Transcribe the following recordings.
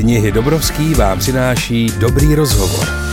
Knihy Dobrovský vám přináší dobrý rozhovor.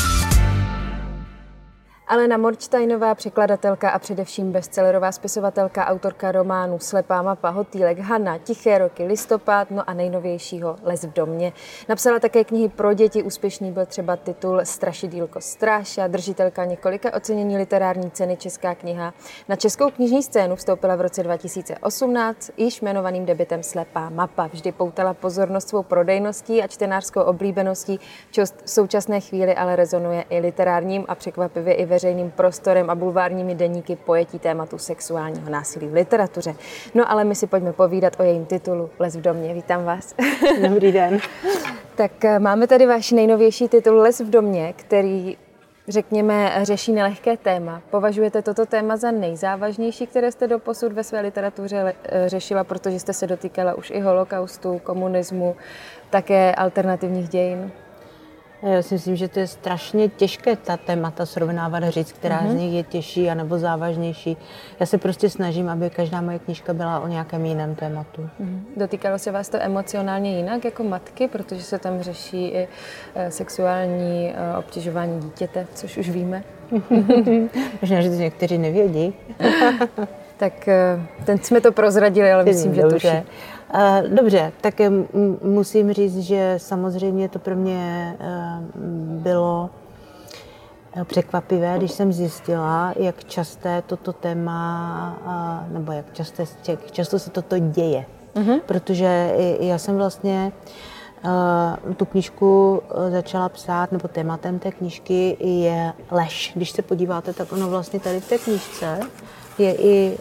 Alena Morčtajnová, překladatelka a především bestsellerová spisovatelka, autorka románu Slepá mapa, Hotýlek, Hanna, Tiché roky, Listopad, no a nejnovějšího Les v domě. Napsala také knihy pro děti, úspěšný byl třeba titul Strašidílko Stráša, držitelka několika ocenění literární ceny Česká kniha. Na českou knižní scénu vstoupila v roce 2018 již jmenovaným debitem Slepá mapa. Vždy poutala pozornost svou prodejností a čtenářskou oblíbeností, čo v současné chvíli ale rezonuje i literárním a překvapivě i ve veřejným prostorem a bulvárními deníky pojetí tématu sexuálního násilí v literatuře. No ale my si pojďme povídat o jejím titulu Les v domě. Vítám vás. Dobrý den. tak eh, máme tady váš nejnovější titul Les v domě, který řekněme, řeší nelehké téma. Považujete toto téma za nejzávažnější, které jste do posud ve své literatuře eh, řešila, protože jste se dotýkala už i holokaustu, komunismu, také alternativních dějin? Já si myslím, že to je strašně těžké ta témata srovnávat a říct, která mm-hmm. z mhm. nich je těžší anebo závažnější. Já se prostě snažím, aby každá moje knížka byla o nějakém jiném tématu. Mm-hmm. Dotýkalo se vás to emocionálně jinak jako matky, protože se tam řeší i eh, sexuální eh, obtěžování dítěte, což už víme. Možná, že to někteří nevědí. tak eh, ten jsme to prozradili, ale myslím, že to je. Dobře, tak musím říct, že samozřejmě to pro mě eh, bylo eh, překvapivé, když jsem zjistila, jak časté toto téma, nebo jak časté, jak často se toto děje. Mm-hmm. Protože já jsem vlastně tu knížku začala psát, nebo tématem té knížky je lež. Když se podíváte, tak ono vlastně tady v té knížce je i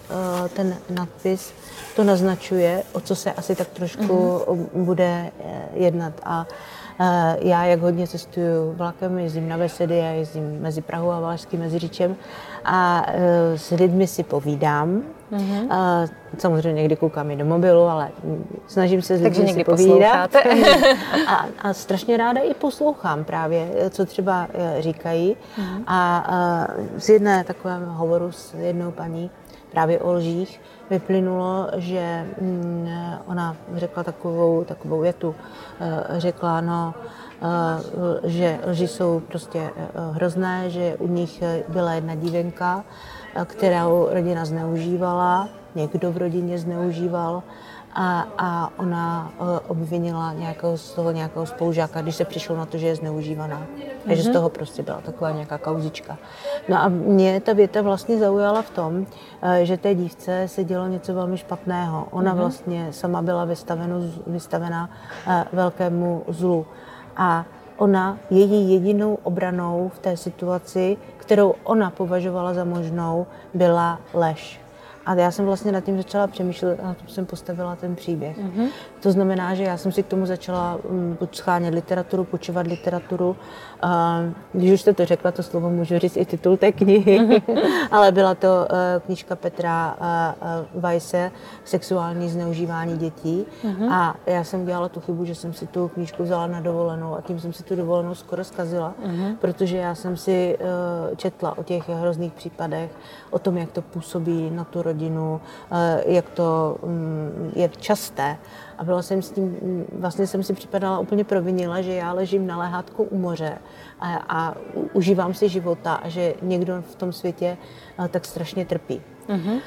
ten nadpis to naznačuje, o co se asi tak trošku mm-hmm. bude eh, jednat. A eh, já, jak hodně cestuju vlakem, jezdím na besedy, já jezdím mezi Prahou a Valašským Meziříčem a eh, s lidmi si povídám. Mm-hmm. A samozřejmě někdy koukám i do mobilu, ale snažím se s lidmi si povídat. a, a strašně ráda i poslouchám právě, co třeba říkají. Mm-hmm. A, a z jedné takového hovoru s jednou paní právě o lžích, vyplynulo, že mm, ona řekla takovou, takovou větu, eh, řekla, no, eh, že lži jsou prostě eh, hrozné, že u nich byla jedna dívenka, kterou rodina zneužívala, někdo v rodině zneužíval a, a ona uh, obvinila nějakého, z toho nějakého spolužáka, když se přišlo na to, že je zneužívaná. Mm-hmm. Takže z mhm. toho prostě byla taková nějaká kauzička. No a mě ta věta vlastně zaujala v tom, uh, že té dívce se dělo něco velmi špatného. Ona mm-hmm. vlastně sama byla vystavena, vystavena uh, velkému zlu. A ona, její jedinou obranou v té situaci, kterou ona považovala za možnou, byla lež. A já jsem vlastně nad tím začala přemýšlet a na tom jsem postavila ten příběh. Mm-hmm. To znamená, že já jsem si k tomu začala um, schánět literaturu, počívat literaturu. A když už jste to řekla, to slovo můžu říct i titul té knihy, mm-hmm. ale byla to uh, knížka Petra uh, uh, Weisse, Sexuální zneužívání dětí. Mm-hmm. A já jsem dělala tu chybu, že jsem si tu knížku vzala na dovolenou a tím jsem si tu dovolenou skoro zkazila, mm-hmm. protože já jsem si četla o těch hrozných případech, o tom, jak to působí na tu rodinu rodinu, eh, jak to mm, je časté. A byla jsem s tím, mm, vlastně jsem si připadala úplně provinila, že já ležím na lehátku u moře a, a užívám si života a že někdo v tom světě eh, tak strašně trpí. Mm-hmm.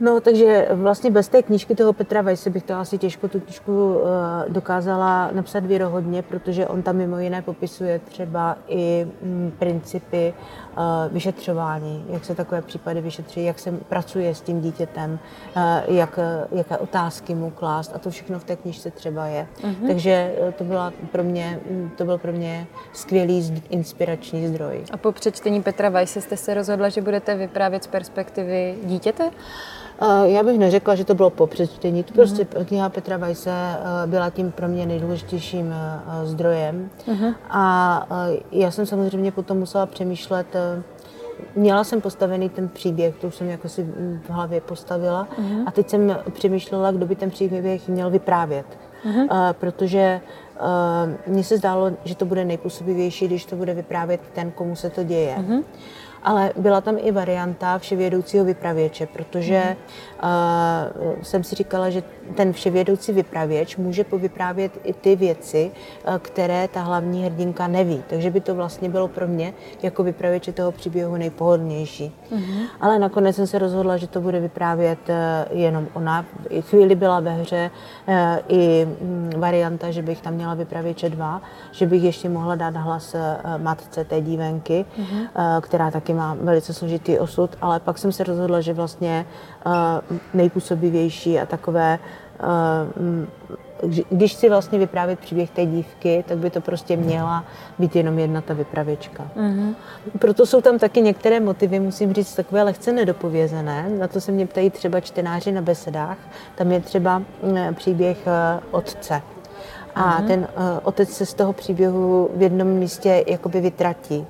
No, takže vlastně bez té knížky toho Petra Vajse bych to asi těžko tu knížku uh, dokázala napsat věrohodně, protože on tam mimo jiné popisuje třeba i mm, principy uh, vyšetřování, jak se takové případy vyšetří, jak se pracuje s tím dítětem, uh, jak, jaké otázky mu klást a to všechno v té knížce třeba je. Uh-huh. Takže to, byla pro mě, mm, to byl pro mě skvělý inspirační zdroj. A po přečtení Petra Vajse jste se rozhodla, že budete vyprávět z perspektivy dítěte? Já bych neřekla, že to bylo po přečtení. To prostě uh-huh. kniha Petra Vajse eh, byla tím pro mě nejdůležitějším eh, zdrojem. Uh-huh. A eh, já jsem samozřejmě potom musela přemýšlet, Měla jsem postavený ten příběh, to už jsem jako si v hlavě postavila uh-huh. a teď jsem přemýšlela, kdo by ten příběh měl vyprávět. Uh-huh. Uh, protože uh, mně se zdálo, že to bude nejpůsobivější, když to bude vyprávět ten, komu se to děje. Uh-huh. Ale byla tam i varianta vševědoucího vypravěče, protože mm. uh, jsem si říkala, že ten vševědoucí vypravěč může povyprávět i ty věci, uh, které ta hlavní hrdinka neví. Takže by to vlastně bylo pro mě jako vypravěče toho příběhu nejpohodlnější. Mm. Ale nakonec jsem se rozhodla, že to bude vyprávět uh, jenom ona. I chvíli byla ve hře uh, i um, varianta, že bych tam měla vypravěče dva, že bych ještě mohla dát hlas uh, matce té dívenky, mm. uh, která taky má velice složitý osud, ale pak jsem se rozhodla, že vlastně uh, nejpůsobivější a takové uh, když si vlastně vyprávět příběh té dívky, tak by to prostě měla být jenom jedna ta vypravěčka. Mm-hmm. Proto jsou tam taky některé motivy, musím říct, takové lehce nedopovězené. Na to se mě ptají třeba čtenáři na besedách. Tam je třeba příběh otce. A mm-hmm. ten uh, otec se z toho příběhu v jednom místě jakoby vytratí.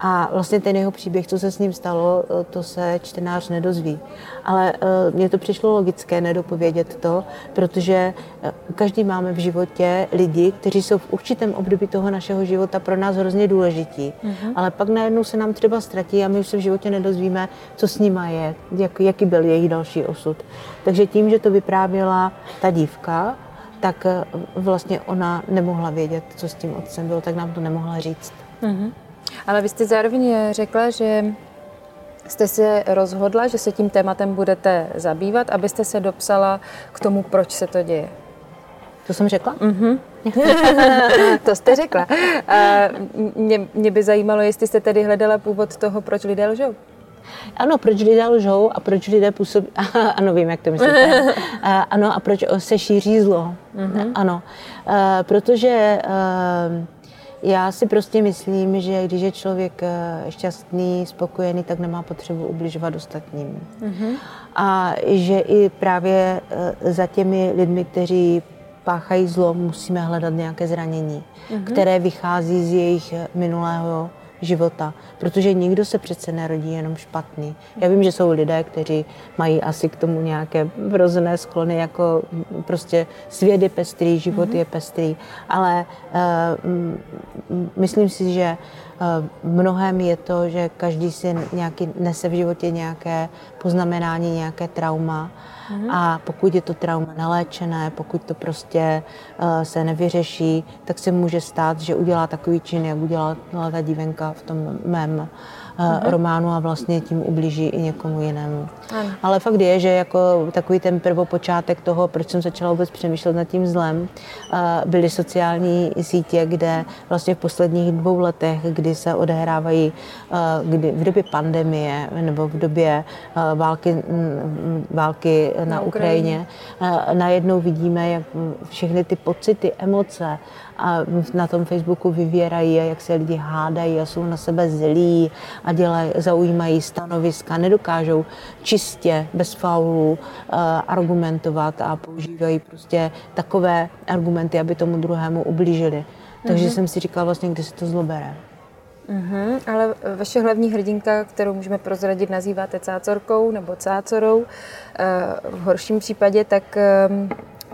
A vlastně ten jeho příběh, co se s ním stalo, eh, to se čtenář nedozví. Ale uh, mně to přišlo logické nedopovědět to, protože uh, každý máme v životě lidi, kteří jsou v určitém období toho našeho života pro nás hrozně důležití. Uh-huh. Ale pak najednou se nám třeba ztratí a my už se v životě nedozvíme, co s nima je, jak, jaký byl jejich další osud. Takže tím, že to vyprávěla ta dívka, tak vlastně ona nemohla vědět, co s tím otcem bylo, tak nám to nemohla říct. Uh-huh. Ale vy jste zároveň řekla, že jste se rozhodla, že se tím tématem budete zabývat, abyste se dopsala k tomu, proč se to děje. To jsem řekla? Mm-hmm. to jste řekla. A mě, mě by zajímalo, jestli jste tedy hledala původ toho, proč lidé lžou. Ano, proč lidé lžou a proč lidé působí... ano, vím, jak to myslíte. ano, a proč se šíří zlo. Mm-hmm. Ano, protože já si prostě myslím, že když je člověk eh, šťastný, spokojený, tak nemá potřebu ubližovat ostatním. Mm-hmm. A že i právě eh, za těmi lidmi, kteří páchají zlo, musíme hledat nějaké zranění, mm-hmm. které vychází z jejich minulého života, protože nikdo se přece nerodí jenom špatný. Já vím, že jsou lidé, kteří mají asi k tomu nějaké vrozené sklony, jako prostě svět je pestrý, život mm-hmm. je pestrý, ale uh, myslím si, že uh, mnohem je to, že každý si nějaký, nese v životě nějaké poznamenání, nějaké trauma Mm-hmm. A pokud je to trauma neléčené, pokud to prostě uh, se nevyřeší, tak se může stát, že udělá takový čin, jak udělala ta dívenka v tom mém uh, románu a vlastně tím ublíží i někomu jinému. Ano. Ale fakt je, že jako takový ten prvopočátek toho, proč jsem začala vůbec přemýšlet nad tím zlem, byly sociální sítě, kde vlastně v posledních dvou letech, kdy se odehrávají kdy v době pandemie nebo v době války, války na, na Ukrajině, Ukrajině najednou vidíme, jak všechny ty pocity, emoce a na tom Facebooku vyvěrají a jak se lidi hádají a jsou na sebe zlí a dělají, zaujímají stanoviska, nedokážou čistě, bez faulů uh, argumentovat a používají prostě takové argumenty, aby tomu druhému ublížili. Takže mm-hmm. jsem si říkala vlastně, kde se to zlo bere. Mm-hmm, ale vaše hlavní hrdinka, kterou můžeme prozradit, nazýváte cácorkou nebo cácorou. Eh, v horším případě tak ehm,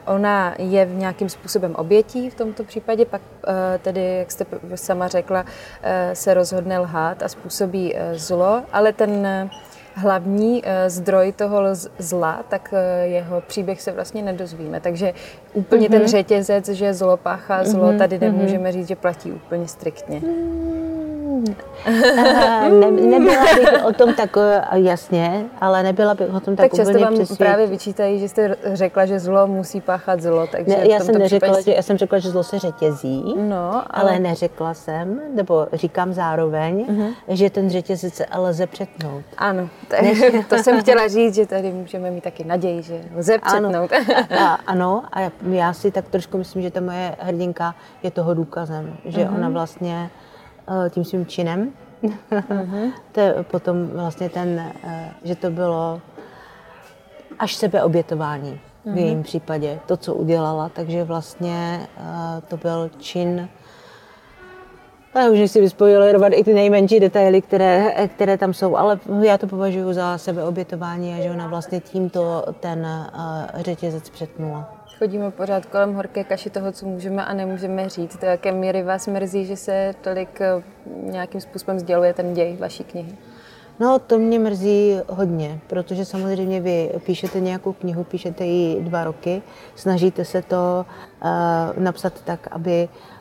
Ona je v nějakým způsobem obětí v tomto případě, pak eh, tedy, jak jste sama řekla, eh, se rozhodne lhát a způsobí eh, zlo, ale ten hlavní zdroj toho zla, tak jeho příběh se vlastně nedozvíme. Takže úplně mm-hmm. ten řetězec, že zlo páchá zlo, mm-hmm. tady nemůžeme mm-hmm. říct, že platí úplně striktně. Mm. Ne, nebyla bych o tom tak eh, jasně, ale nebyla bych o tom tak, tak často úplně vám přesvěd... právě vyčítají, že jste řekla, že zlo musí páchat zlo. Takže ne, já jsem neřekla, případě... že, já jsem řekla, že zlo se řetězí, no, ale... ale neřekla jsem, nebo říkám zároveň, uh-huh. že ten řetězec se lze přetnout. Ano, tak, Než... to jsem chtěla říct, že tady můžeme mít taky naději, že lze přetnout. Ano, a, ano, a já si tak trošku myslím, že ta moje hrdinka je toho důkazem, že uh-huh. ona vlastně Eh, tím svým činem. Mm-hmm. to je potom vlastně ten, eh, že to bylo až sebeobětování mm-hmm. v jejím mhm. případě, to, co udělala. Takže vlastně eh, to byl čin, já už nechci vyspoilerovat i ty nejmenší detaily, které, které tam jsou, ale já to považuji za sebeobětování a že ona vlastně tímto ten řetězec přetnula chodíme pořád kolem horké kaši toho, co můžeme a nemůžeme říct. Do jaké míry vás mrzí, že se tolik eh, nějakým způsobem sděluje ten děj vaší knihy? No, to mě mrzí hodně, protože samozřejmě vy píšete nějakou knihu, píšete ji dva roky, snažíte se to uh, napsat tak, aby uh,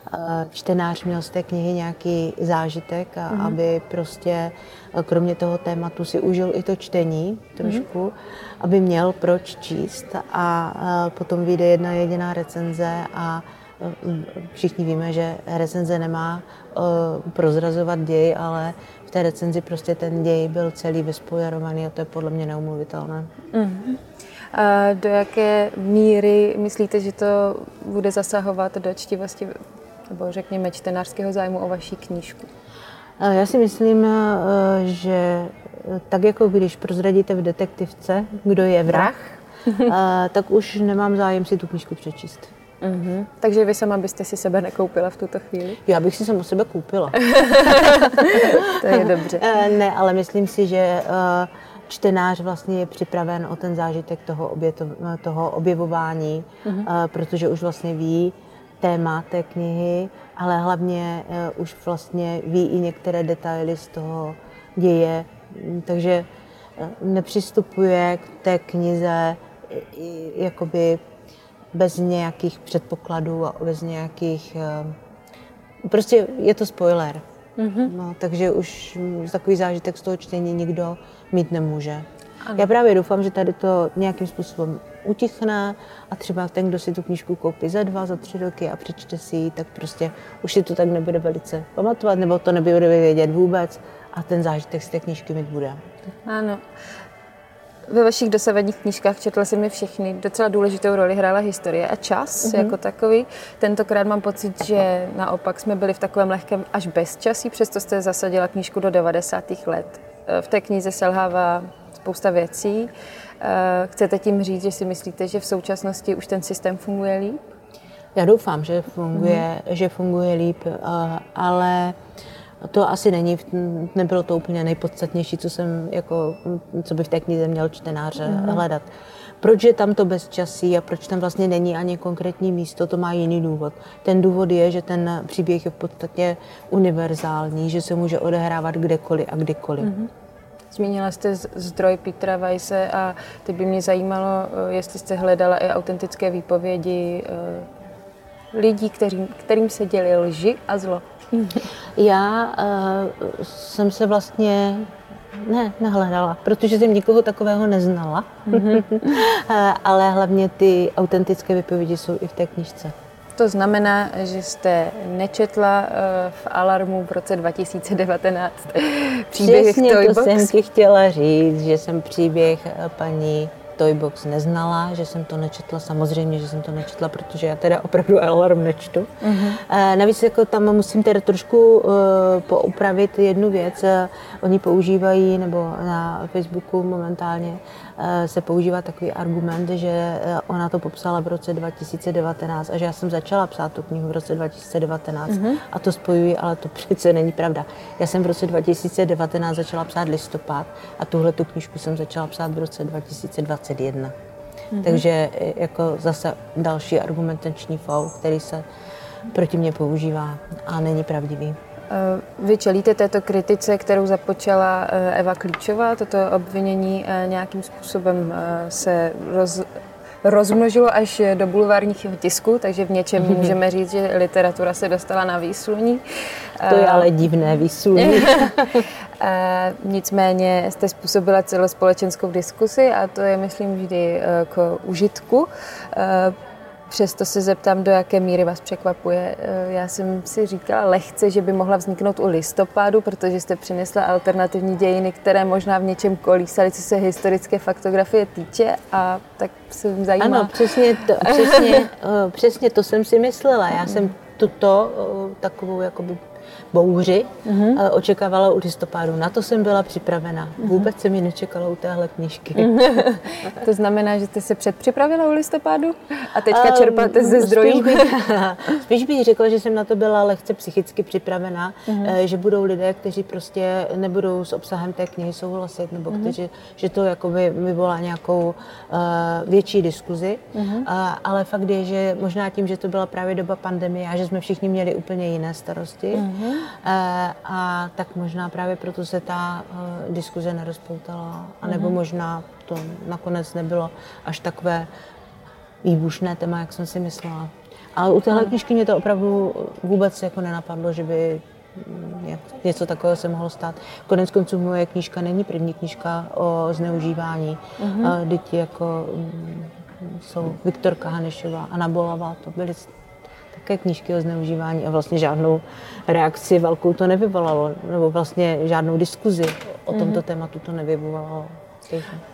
čtenář měl z té knihy nějaký zážitek a mm-hmm. aby prostě uh, kromě toho tématu si užil i to čtení trošku, mm-hmm. aby měl proč číst a uh, potom vyjde jedna jediná recenze a všichni víme, že recenze nemá prozrazovat děj, ale té recenzi prostě ten děj byl celý vyspojarovaný a to je podle mě neumluvitelné. Mm-hmm. A do jaké míry myslíte, že to bude zasahovat do čtivosti nebo řekněme čtenářského zájmu o vaší knížku? Já si myslím, že tak jako když prozradíte v detektivce, kdo je vrah, tak už nemám zájem si tu knížku přečíst. Mm-hmm. Takže vy sama byste si sebe nekoupila v tuto chvíli? Já bych si sama sebe koupila. to je dobře. Eh, ne, ale myslím si, že eh, čtenář vlastně je připraven o ten zážitek toho, oběto, toho objevování, mm-hmm. protože už vlastně ví téma té knihy, ale hlavně už vlastně ví i některé detaily z toho děje. Takže nepřistupuje k té knize jakoby bez nějakých předpokladů a bez nějakých... Eh, prostě je to spoiler. Mm-hmm. No, takže už takový zážitek z toho čtení nikdo mít nemůže. Ano. Já právě doufám, že tady to nějakým způsobem utichne a třeba ten, kdo si tu knížku koupí za dva, za tři roky a přečte si ji, tak prostě už si to tak nebude velice pamatovat, nebo to nebude vědět vůbec a ten zážitek z té knížky mít bude. Ano. Ve vašich dosavadních knížkách četla jsem mi všechny. Docela důležitou roli hrála historie a čas mm-hmm. jako takový. Tentokrát mám pocit, že naopak jsme byli v takovém lehkém až bezčasí, přesto jste zasadila knížku do 90. let. V té knize selhává spousta věcí. Eh, chcete tím říct, že si myslíte, že v současnosti už ten systém funguje líp? Já doufám, že funguje, mm-hmm. že funguje líp, eh, ale to asi není, nebylo to úplně nejpodstatnější, co jsem jako, co by v té knize měl čtenáře mm-hmm. hledat. Proč je tam to bezčasí a proč tam vlastně není ani konkrétní místo, to má jiný důvod. Ten důvod je, že ten příběh je v podstatě univerzální, že se může odehrávat kdekoliv a kdykoliv. Mm-hmm. Zmínila jste zdroj Petra Weisse a teď by mě zajímalo, eh, jestli jste hledala i autentické výpovědi eh, lidí, kterým, kterým se děli lži a zlo. Já uh, jsem se vlastně ne, nehledala, protože jsem nikoho takového neznala, mm-hmm. ale hlavně ty autentické vypovědi jsou i v té knižce. To znamená, že jste nečetla uh, v Alarmu v roce 2019 příběh Přesně Toybox? to jsem ti chtěla říct, že jsem příběh paní Toybox neznala, že jsem to nečetla, samozřejmě, že jsem to nečetla, protože já teda opravdu alarm nečtu. Uh-huh. Navíc jako tam musím teda trošku poupravit jednu věc. Oni používají, nebo na Facebooku momentálně Eh, se používá takový argument, že eh, ona to popsala v roce 2019 a že já jsem začala psát tu knihu v roce 2019 mm-hmm. a to spojuji, ale to přece není pravda. Já jsem v roce 2019 začala psát listopad a tuhle tu knižku jsem začala psát v roce 2021. Mm-hmm. Takže eh, jako zase další argumentační faul, který se proti mě používá a není pravdivý. Eh, vy čelíte této kritice, kterou započala eh, Eva Klíčová. Toto obvinění eh, nějakým způsobem se roz, rozmnožilo až do bulvárních tisku, takže v něčem můžeme říct, že literatura se dostala na výsluní. To je ale divné výsluní. Nicméně jste způsobila celospolečenskou diskusi a to je, myslím, vždy k užitku. Přesto se zeptám, do jaké míry vás překvapuje. Eh, já jsem si říkala lehce, že by mohla vzniknout u listopadu, protože jste přinesla alternativní dějiny, které možná v něčem kolísaly, co se historické faktografie týče a tak se zajímá. Ano, přesně to, přesně, eh, přesně to jsem si myslela. Já jsem tuto eh, takovou jakoby bouři mm-hmm. očekávala u listopadu. Na to jsem byla připravena. Mm-hmm. Vůbec jsem ji nečekala u téhle knížky. Mm-hmm. to znamená, že jste se předpřipravila u listopadu a teďka um, čerpáte ze zdrojů? Spíš bych, spíš bych řekla, že jsem na to byla lehce psychicky připravena, mm-hmm. že budou lidé, kteří prostě nebudou s obsahem té knihy souhlasit, nebo mm-hmm. kteří, že to jakoby vyvolá nějakou uh, větší diskuzi. Mm-hmm. Uh, ale fakt je, že možná tím, že to byla právě doba pandemie a že jsme všichni měli úplně jiné starosti, mm-hmm a tak možná právě proto se ta uh, diskuze nerozpoutala, anebo uh-huh. možná to nakonec nebylo až takové výbušné téma, jak jsem si myslela. Ale u téhle knižky mě to opravdu vůbec jako nenapadlo, že by mm, něco takového se mohlo stát. Konec konců moje knížka není první knížka o zneužívání mm-hmm. dětí, jako mm, jsou Viktorka Hanešová, Anna Bolavá, to byly také knížky o zneužívání a vlastně žádnou reakci velkou to nevyvolalo, nebo vlastně žádnou diskuzi o tomto mm-hmm. tématu to nevyvolalo.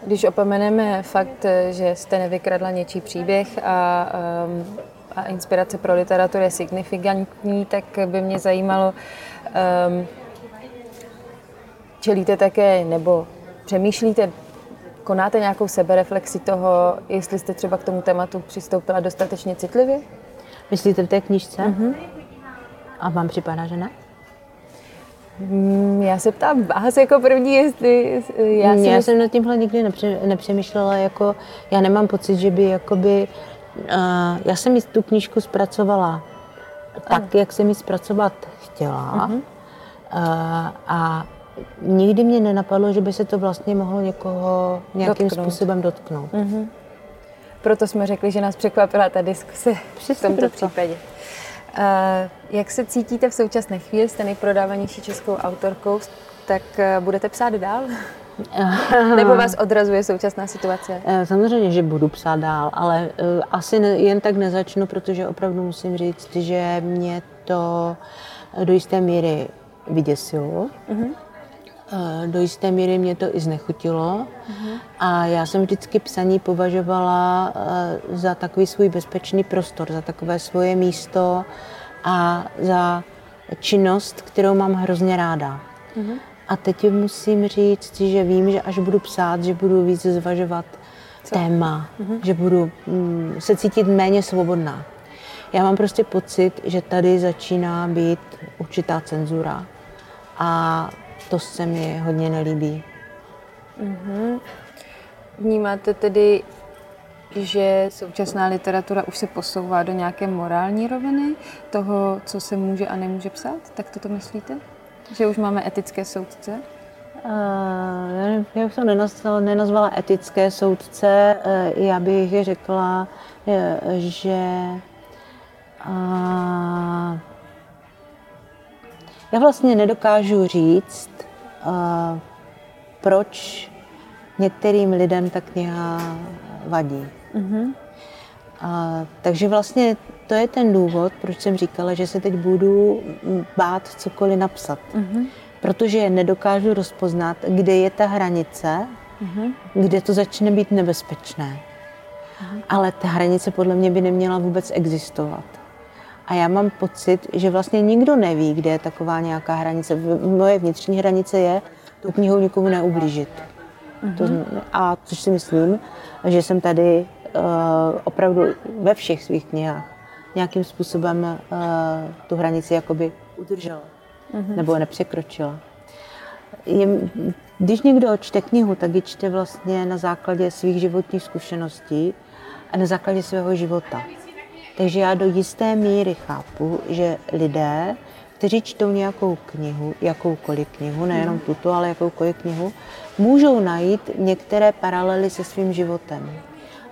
Když opomeneme fakt, že jste nevykradla něčí příběh a, um, a inspirace pro literaturu je signifikantní, tak by mě zajímalo, um, čelíte také nebo přemýšlíte, konáte nějakou sebereflexi toho, jestli jste třeba k tomu tématu přistoupila dostatečně citlivě? Myslíte v té knižce? Mm-hmm. A vám připadá, že ne? Mm, já se ptám vás jako první, jestli... Já, já mysl... jsem nad tímhle nikdy nepře, nepřemýšlela, jako já nemám pocit, že by jakoby... Uh, já jsem tu knížku zpracovala tak, ano. jak jsem ji zpracovat chtěla. Uh-huh. Uh, a nikdy mě nenapadlo, že by se to vlastně mohlo někoho nějakým dotknout. způsobem dotknout. Uh-huh. Proto jsme řekli, že nás překvapila ta diskuse Přesně v tomto proto. případě. Uh, jak se cítíte v současné chvíli? Jste nejprodávanější českou autorkou, tak uh, budete psát dál? Nebo vás odrazuje současná situace? Eh, samozřejmě, že budu psát dál, ale uh, asi ne, jen tak nezačnu, protože opravdu musím říct, že mě to do jisté míry vyděsilo. Uh-huh. Do jisté míry mě to i znechutilo uh-huh. a já jsem vždycky psaní považovala za takový svůj bezpečný prostor, za takové svoje místo a za činnost, kterou mám hrozně ráda. Uh-huh. A teď musím říct, že vím, že až budu psát, že budu víc zvažovat Co? téma, uh-huh. že budu mm, se cítit méně svobodná. Já mám prostě pocit, že tady začíná být určitá cenzura a to se mi hodně nelíbí. Mm-hmm. Vnímáte tedy, že současná literatura už se posouvá do nějaké morální roviny toho, co se může a nemůže psát? Tak to to myslíte? Že už máme etické soudce? Uh, já bych to nenazvala, nenazvala etické soudce, uh, já bych řekla, že uh, já vlastně nedokážu říct, proč některým lidem ta kniha vadí. Mm-hmm. Uh, takže vlastně to je ten důvod, proč jsem říkala, že se teď budu bát cokoliv napsat. Mm-hmm. Protože nedokážu rozpoznat, kde je ta hranice, mm-hmm. kde to začne být nebezpečné. Mm-hmm. Ale ta hranice podle mě by neměla vůbec existovat. A já mám pocit, že vlastně nikdo neví, kde je taková nějaká hranice. Moje vnitřní hranice je tu knihu nikomu neublížit. Mm-hmm. To, a což si myslím, že jsem tady uh, opravdu ve všech svých knihách nějakým způsobem uh, tu hranici jakoby udržela. Mm-hmm. Nebo nepřekročila. Je, když někdo čte knihu, tak ji čte vlastně na základě svých životních zkušeností a na základě svého života. Takže já do jisté míry chápu, že lidé, kteří čtou nějakou knihu, jakoukoliv knihu, nejenom tuto, ale jakoukoliv knihu, můžou najít některé paralely se svým životem.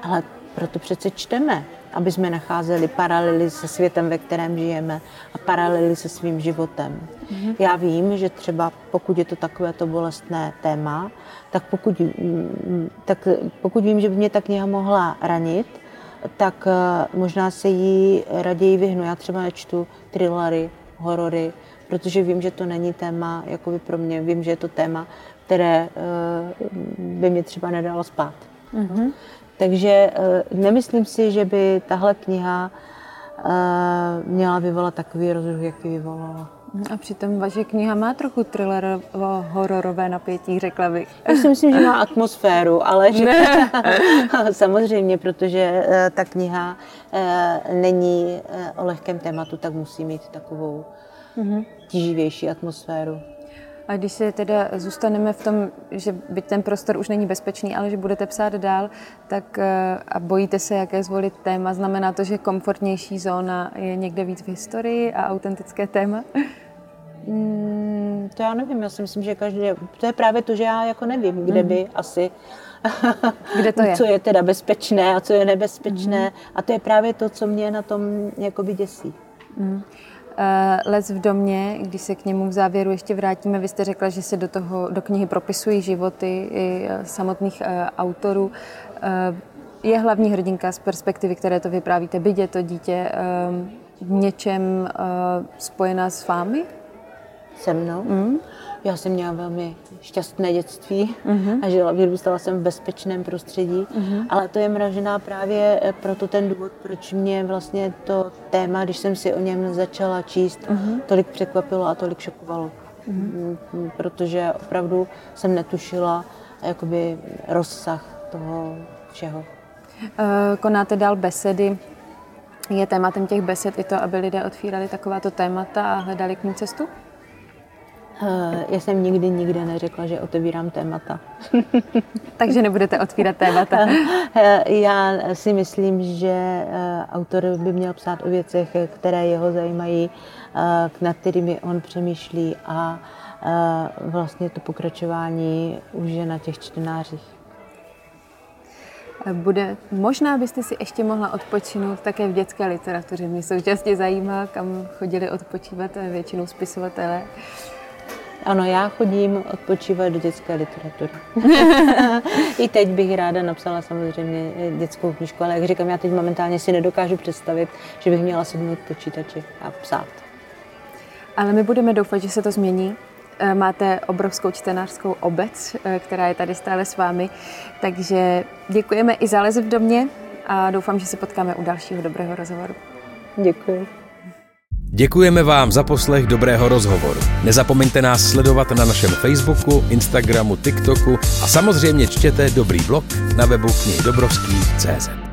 Ale proto přece čteme, aby jsme nacházeli paralely se světem, ve kterém žijeme a paralely se svým životem. Mm-hmm. Já vím, že třeba pokud je to takovéto bolestné téma, tak pokud, tak pokud vím, že by mě ta kniha mohla ranit, tak eh, možná se jí raději vyhnu. Já třeba nečtu thrillery, horory, protože vím, že to není téma jakoby pro mě. Vím, že je to téma, které eh, by mě třeba nedalo spát. Mm-hmm. Takže eh, nemyslím si, že by tahle kniha měla vyvolat takový rozruch, jaký vyvolala. A přitom vaše kniha má trochu thriller hororové napětí, řekla bych. Já si myslím, že má atmosféru, ale že... samozřejmě, protože eh, ta kniha eh, není eh, o lehkém tématu, tak musí mít takovou mm-hmm. tíživější atmosféru. A když se teda zůstaneme v tom, že byť ten prostor už není bezpečný, ale že budete psát dál, tak a bojíte se, jaké zvolit téma, znamená to, že komfortnější zóna je někde víc v historii a autentické téma? Mm, to já nevím, já si myslím, že každý, to je právě to, že já jako nevím, kde by asi, kde to je? co je teda bezpečné a co je nebezpečné mm. a to je právě to, co mě na tom jakoby děsí. Mm. Les v domě, když se k němu v závěru ještě vrátíme, vy jste řekla, že se do, toho, do knihy propisují životy i eh, samotných eh, autorů. Je hlavní hrdinka z perspektivy, které to vyprávíte, je to dítě v něčem spojená s vámi? Se mnou? Mm. Já jsem měla velmi šťastné dětství mm-hmm. a žila, vyrůstala jsem v bezpečném prostředí, mm-hmm. ale to je mražená právě eh, proto ten důvod, proč mě vlastně to téma, když jsem si o něm začala číst, mm-hmm. tolik překvapilo a tolik šokovalo. Mm-hmm. Protože opravdu jsem netušila jakoby rozsah toho všeho. Eh, konáte dál besedy. Je tématem těch besed i to, aby lidé otvírali takováto témata a hledali k ní cestu? Eh, já jsem nikdy nikde neřekla, že otevírám témata. Takže nebudete otvírat témata? Eh, já si myslím, že eh, autor by měl psát o věcech, které jeho zajímají, nad kterými on přemýšlí a vlastně to pokračování už je na těch čtenářích. Bude možná, byste si ještě mohla odpočinout také v dětské literatuře. Mě současně zajímá, kam chodili odpočívat většinou spisovatelé. Ano, já chodím odpočívat do dětské literatury. I teď bych ráda napsala samozřejmě dětskou knižku, ale jak říkám, já teď momentálně si nedokážu představit, že bych měla sednout počítači a psát. Ale my budeme doufat, že se to změní. Eh, máte obrovskou čtenářskou obec, eh, která je tady stále s vámi, takže děkujeme i za v domě a doufám, že se potkáme u dalšího dobrého rozhovoru. Děkuji. Děkujeme vám za poslech dobrého rozhovoru. Nezapomeňte nás sledovat na našem Facebooku, Instagramu, TikToku a samozřejmě čtěte dobrý blog na webu knihydobrovský.cz.